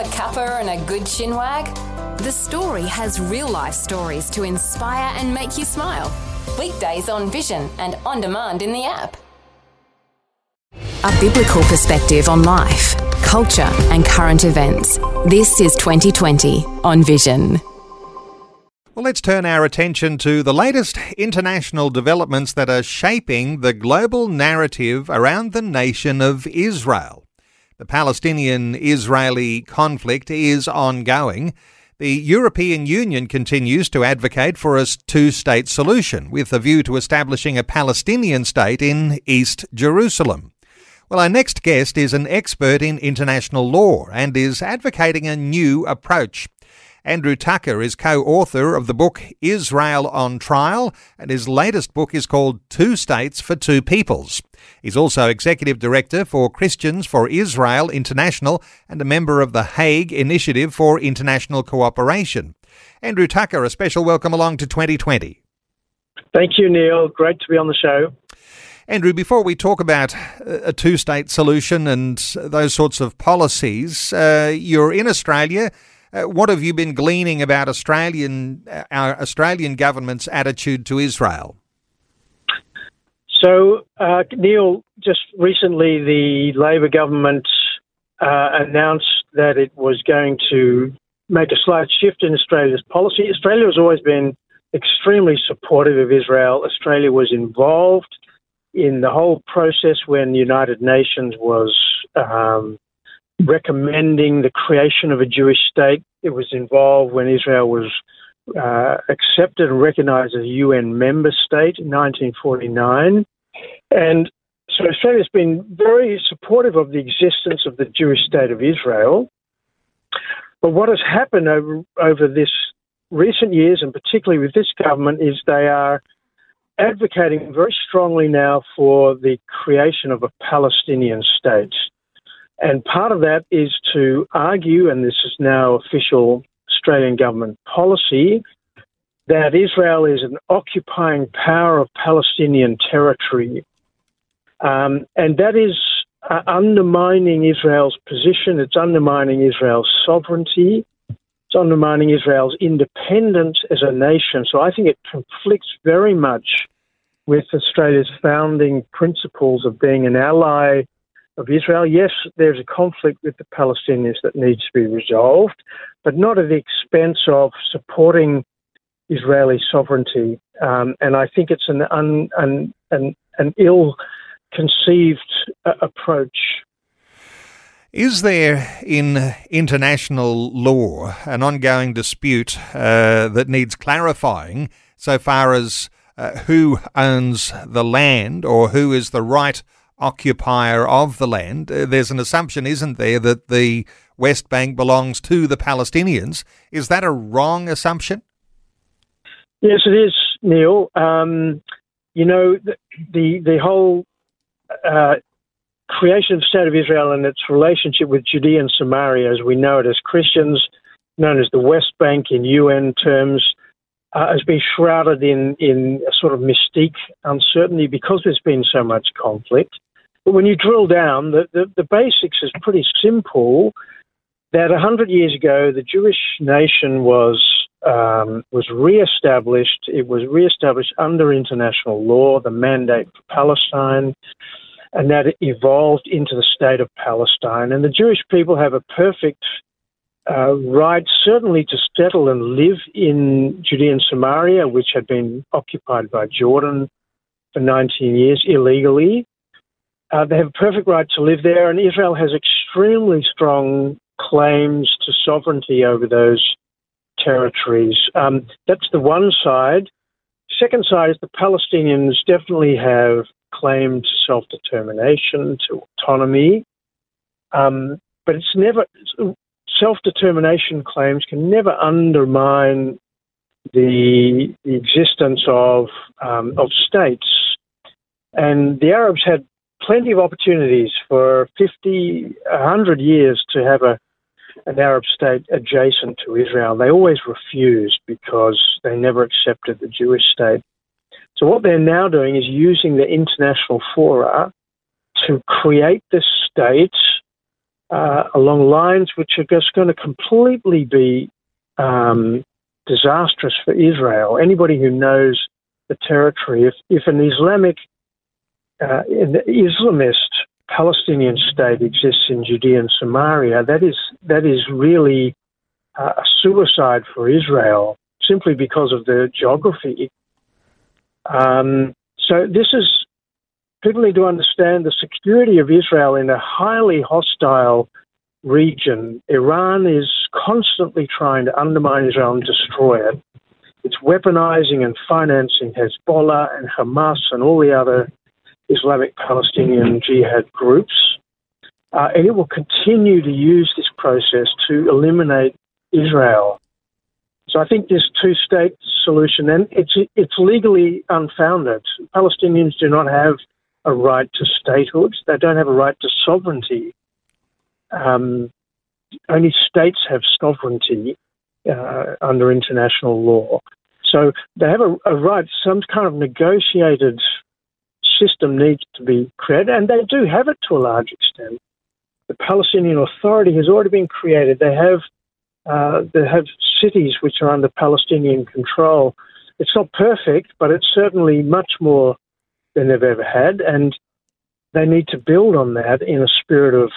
a cuppa and a good chinwag? The story has real life stories to inspire and make you smile. Weekdays on Vision and on demand in the app. A biblical perspective on life, culture, and current events. This is 2020 on Vision. Well, let's turn our attention to the latest international developments that are shaping the global narrative around the nation of Israel. The Palestinian Israeli conflict is ongoing. The European Union continues to advocate for a two state solution with a view to establishing a Palestinian state in East Jerusalem. Well, our next guest is an expert in international law and is advocating a new approach. Andrew Tucker is co author of the book Israel on Trial, and his latest book is called Two States for Two Peoples. He's also executive director for Christians for Israel International and a member of the Hague Initiative for International Cooperation. Andrew Tucker, a special welcome along to 2020. Thank you, Neil. Great to be on the show. Andrew, before we talk about a two state solution and those sorts of policies, uh, you're in Australia. Uh, what have you been gleaning about Australian uh, our Australian government's attitude to Israel? So, uh, Neil, just recently the Labor government uh, announced that it was going to make a slight shift in Australia's policy. Australia has always been extremely supportive of Israel. Australia was involved in the whole process when the United Nations was um, recommending the creation of a Jewish state. It was involved when Israel was uh, accepted and recognized as a UN member state in 1949. And so Australia's been very supportive of the existence of the Jewish state of Israel. But what has happened over, over this recent years, and particularly with this government, is they are advocating very strongly now for the creation of a Palestinian state. And part of that is to argue, and this is now official Australian government policy, that Israel is an occupying power of Palestinian territory. Um, and that is uh, undermining Israel's position, it's undermining Israel's sovereignty, it's undermining Israel's independence as a nation. So I think it conflicts very much with Australia's founding principles of being an ally of Israel. Yes, there's a conflict with the Palestinians that needs to be resolved, but not at the expense of supporting Israeli sovereignty. Um, and I think it's an, un, an, an, an ill conceived uh, approach. Is there in international law an ongoing dispute uh, that needs clarifying so far as uh, who owns the land or who is the right occupier of the land. Uh, there's an assumption, isn't there, that the West Bank belongs to the Palestinians. Is that a wrong assumption? Yes, it is, Neil. Um, you know, the the, the whole uh, creation of the State of Israel and its relationship with Judea and Samaria, as we know it as Christians, known as the West Bank in UN terms, uh, has been shrouded in, in a sort of mystique, uncertainty, because there's been so much conflict. But when you drill down, the, the, the basics is pretty simple. That 100 years ago, the Jewish nation was um, was reestablished. It was reestablished under international law, the Mandate for Palestine, and that evolved into the state of Palestine. And the Jewish people have a perfect uh, right, certainly, to settle and live in Judea and Samaria, which had been occupied by Jordan for 19 years illegally. Uh, they have a perfect right to live there, and Israel has extremely strong claims to sovereignty over those territories. Um, that's the one side. Second side is the Palestinians definitely have claimed self determination, to autonomy, um, but it's never self determination claims can never undermine the, the existence of um, of states. And the Arabs had plenty of opportunities for 50, 100 years to have a, an Arab state adjacent to Israel. They always refused because they never accepted the Jewish state. So, what they're now doing is using the international fora to create this state uh, along lines which are just going to completely be um, disastrous for Israel. Anybody who knows the territory, if, if an Islamic, uh, an Islamist Palestinian state exists in Judea and Samaria, that is that is really uh, a suicide for Israel simply because of the geography. Um, so this is people need to understand the security of Israel in a highly hostile region. Iran is constantly trying to undermine Israel and destroy it. It's weaponizing and financing Hezbollah and Hamas and all the other Islamic Palestinian jihad groups. Uh, and it will continue to use this process to eliminate Israel. So I think this two-state solution, and it's it's legally unfounded. Palestinians do not have a right to statehood. They don't have a right to sovereignty. Um, only states have sovereignty uh, under international law. So they have a, a right, some kind of negotiated system needs to be created, and they do have it to a large extent. The Palestinian Authority has already been created. They have uh, they have cities which are under Palestinian control. It's not perfect, but it's certainly much more than they've ever had, and they need to build on that in a spirit of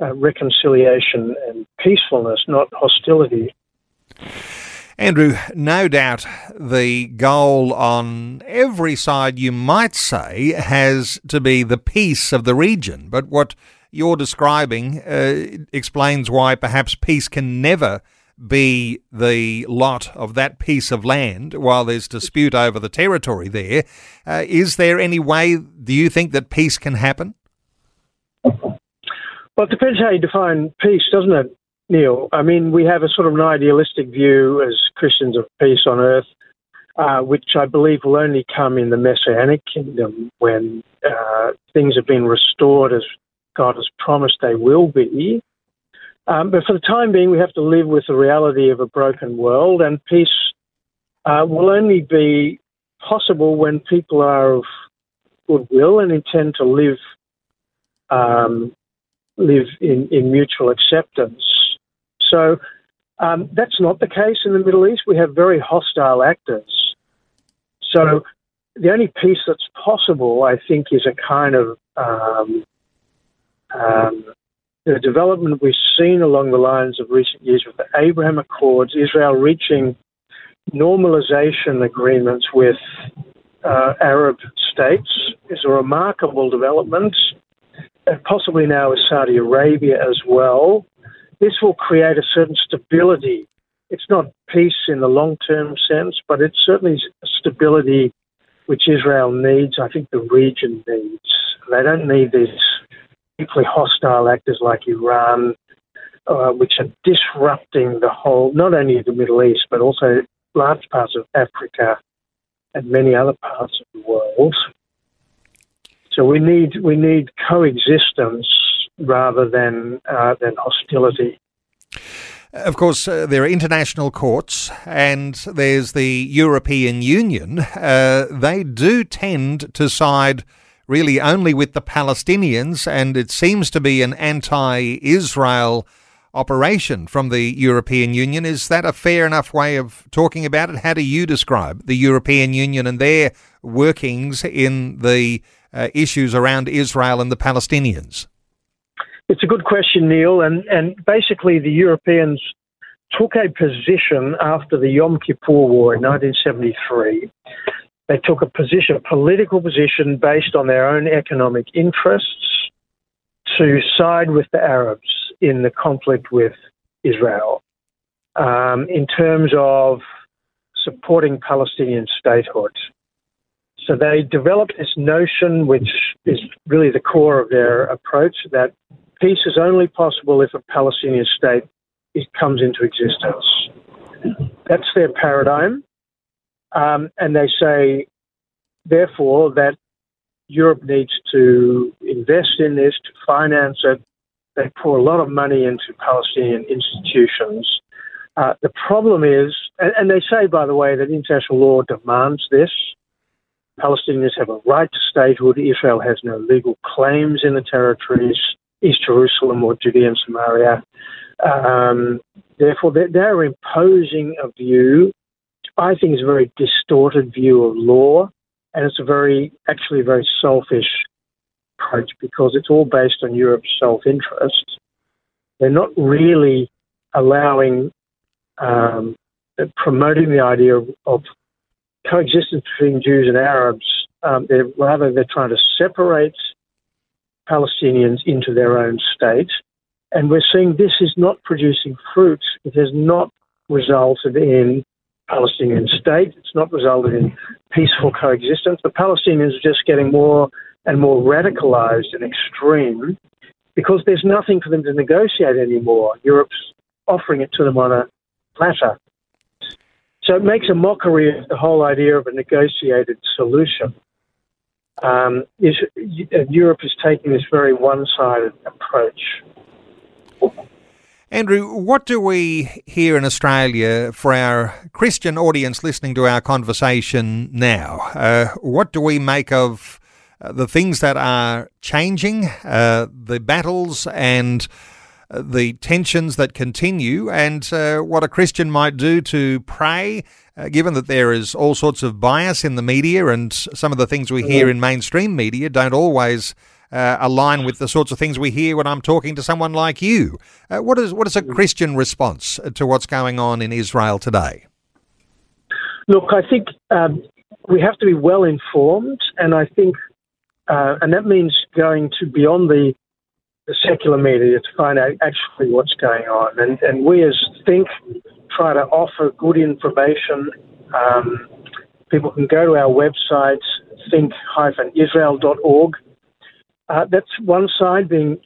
uh, reconciliation and peacefulness, not hostility. Andrew, no doubt the goal on every side, you might say, has to be the peace of the region. But what you're describing uh, explains why perhaps peace can never be the lot of that piece of land while there's dispute over the territory there. Uh, is there any way, do you think, that peace can happen? Well, it depends how you define peace, doesn't it? Neil. I mean, we have a sort of an idealistic view as Christians of peace on earth, uh, which I believe will only come in the Messianic kingdom when uh, things have been restored as God has promised they will be. Um, but for the time being, we have to live with the reality of a broken world, and peace uh, will only be possible when people are of goodwill and intend to live um, live in, in mutual acceptance. So um, that's not the case in the Middle East. We have very hostile actors. So the only peace that's possible, I think, is a kind of um, um, the development we've seen along the lines of recent years with the Abraham Accords, Israel reaching normalization agreements with uh, Arab states is a remarkable development, and possibly now with Saudi Arabia as well this will create a certain stability. It's not peace in the long term sense, but it's certainly stability which Israel needs, I think the region needs. They don't need these deeply hostile actors like Iran, uh, which are disrupting the whole, not only the Middle East, but also large parts of Africa and many other parts of the world. So we need we need coexistence rather than uh, than hostility. Of course, uh, there are international courts and there's the European Union. Uh, they do tend to side really only with the Palestinians, and it seems to be an anti Israel operation from the European Union. Is that a fair enough way of talking about it? How do you describe the European Union and their workings in the uh, issues around Israel and the Palestinians? It's a good question, Neil. And, and basically, the Europeans took a position after the Yom Kippur War in 1973. They took a position, a political position based on their own economic interests to side with the Arabs in the conflict with Israel um, in terms of supporting Palestinian statehood. So they developed this notion, which is really the core of their approach, that peace is only possible if a Palestinian state comes into existence. That's their paradigm. Um, and they say, therefore, that Europe needs to invest in this, to finance it. They pour a lot of money into Palestinian institutions. Uh, the problem is, and, and they say, by the way, that international law demands this. Palestinians have a right to statehood. Israel has no legal claims in the territories. East Jerusalem or Judea and Samaria. Um, therefore, they're, they're imposing a view, I think is a very distorted view of law, and it's a very, actually, a very selfish approach because it's all based on Europe's self interest. They're not really allowing, um, promoting the idea of, of, coexistence between Jews and Arabs. Um, they're, rather, they're trying to separate Palestinians into their own state. And we're seeing this is not producing fruit. It has not resulted in Palestinian state. It's not resulted in peaceful coexistence. The Palestinians are just getting more and more radicalized and extreme because there's nothing for them to negotiate anymore. Europe's offering it to them on a platter. So it makes a mockery of the whole idea of a negotiated solution. Um, is, Europe is taking this very one sided approach. Andrew, what do we here in Australia for our Christian audience listening to our conversation now? Uh, what do we make of uh, the things that are changing, uh, the battles and the tensions that continue, and uh, what a Christian might do to pray, uh, given that there is all sorts of bias in the media and some of the things we hear in mainstream media don't always. Uh, align with the sorts of things we hear when I'm talking to someone like you. what is what is a Christian response to what's going on in Israel today? Look, I think um, we have to be well informed, and I think uh, and that means going to beyond the, the secular media to find out actually what's going on. And, and we as THINC try to offer good information. Um, people can go to our website, think-israel.org. Uh, that's one side, being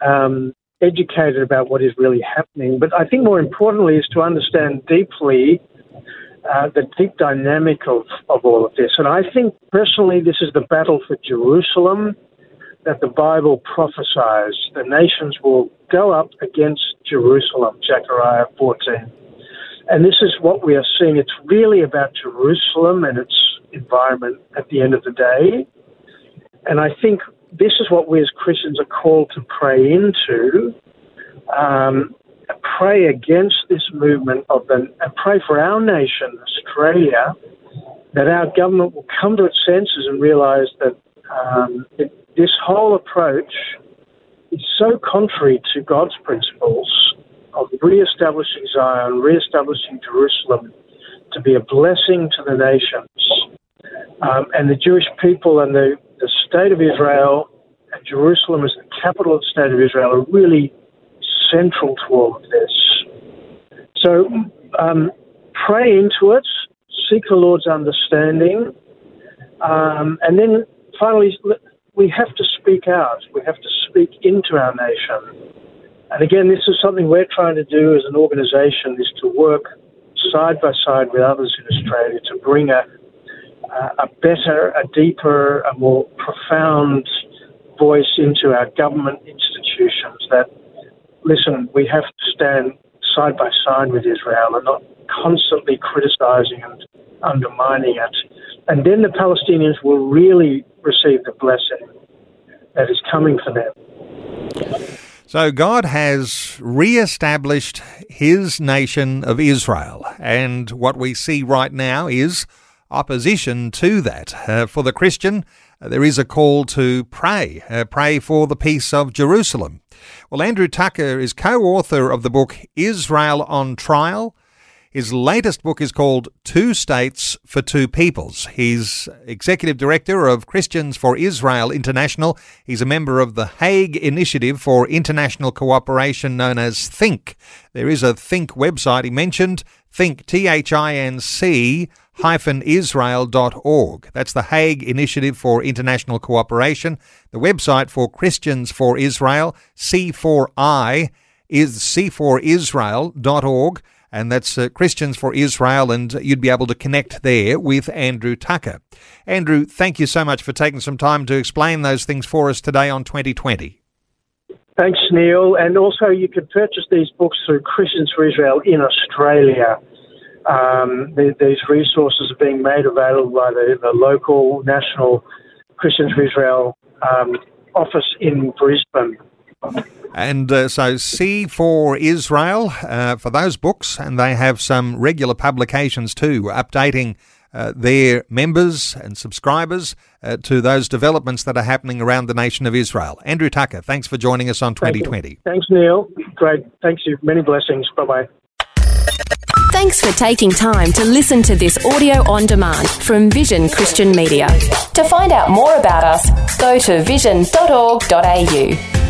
um, educated about what is really happening. But I think more importantly is to understand deeply uh, the deep dynamic of, of all of this. And I think personally, this is the battle for Jerusalem that the Bible prophesies. The nations will go up against Jerusalem, Zechariah 14. And this is what we are seeing. It's really about Jerusalem and its environment at the end of the day. And I think this is what we as Christians are called to pray into. Um, pray against this movement of the, and pray for our nation, Australia, that our government will come to its senses and realise that um, it, this whole approach is so contrary to God's principles of re-establishing Zion, re-establishing Jerusalem to be a blessing to the nations. Um, and the Jewish people and the, the state of Israel and Jerusalem as the capital of the state of Israel are really central to all of this. So um, pray into it, seek the Lord's understanding, um, and then finally, we have to speak out. We have to speak into our nation. And again, this is something we're trying to do as an organisation: is to work side by side with others in Australia to bring a a better, a deeper, a more profound voice into our government institutions that listen, we have to stand side by side with Israel and not constantly criticizing and undermining it. And then the Palestinians will really receive the blessing that is coming for them. So God has re-established his nation of Israel, and what we see right now is opposition to that. Uh, for the Christian, uh, there is a call to pray, uh, pray for the peace of Jerusalem. Well, Andrew Tucker is co author of the book Israel on Trial. His latest book is called Two States for Two Peoples. He's executive director of Christians for Israel International. He's a member of the Hague Initiative for International Cooperation, known as THINC. There is a THINC website he mentioned, think T H I N C israel.org. That's the Hague Initiative for International Cooperation. The website for Christians for Israel, C4I, is c4israel.org. And that's uh, Christians for Israel, and you'd be able to connect there with Andrew Tucker. Andrew, thank you so much for taking some time to explain those things for us today on 2020. Thanks, Neil. And also, you can purchase these books through Christians for Israel in Australia. Um, the, these resources are being made available by the, the local national Christians for Israel um, office in Brisbane. And uh, so, C for Israel uh, for those books, and they have some regular publications too, updating uh, their members and subscribers uh, to those developments that are happening around the nation of Israel. Andrew Tucker, thanks for joining us on 2020. Thanks, Neil. Great. Thanks you. Many blessings. Bye bye. Thanks for taking time to listen to this audio on demand from Vision Christian Media. To find out more about us, go to vision.org.au.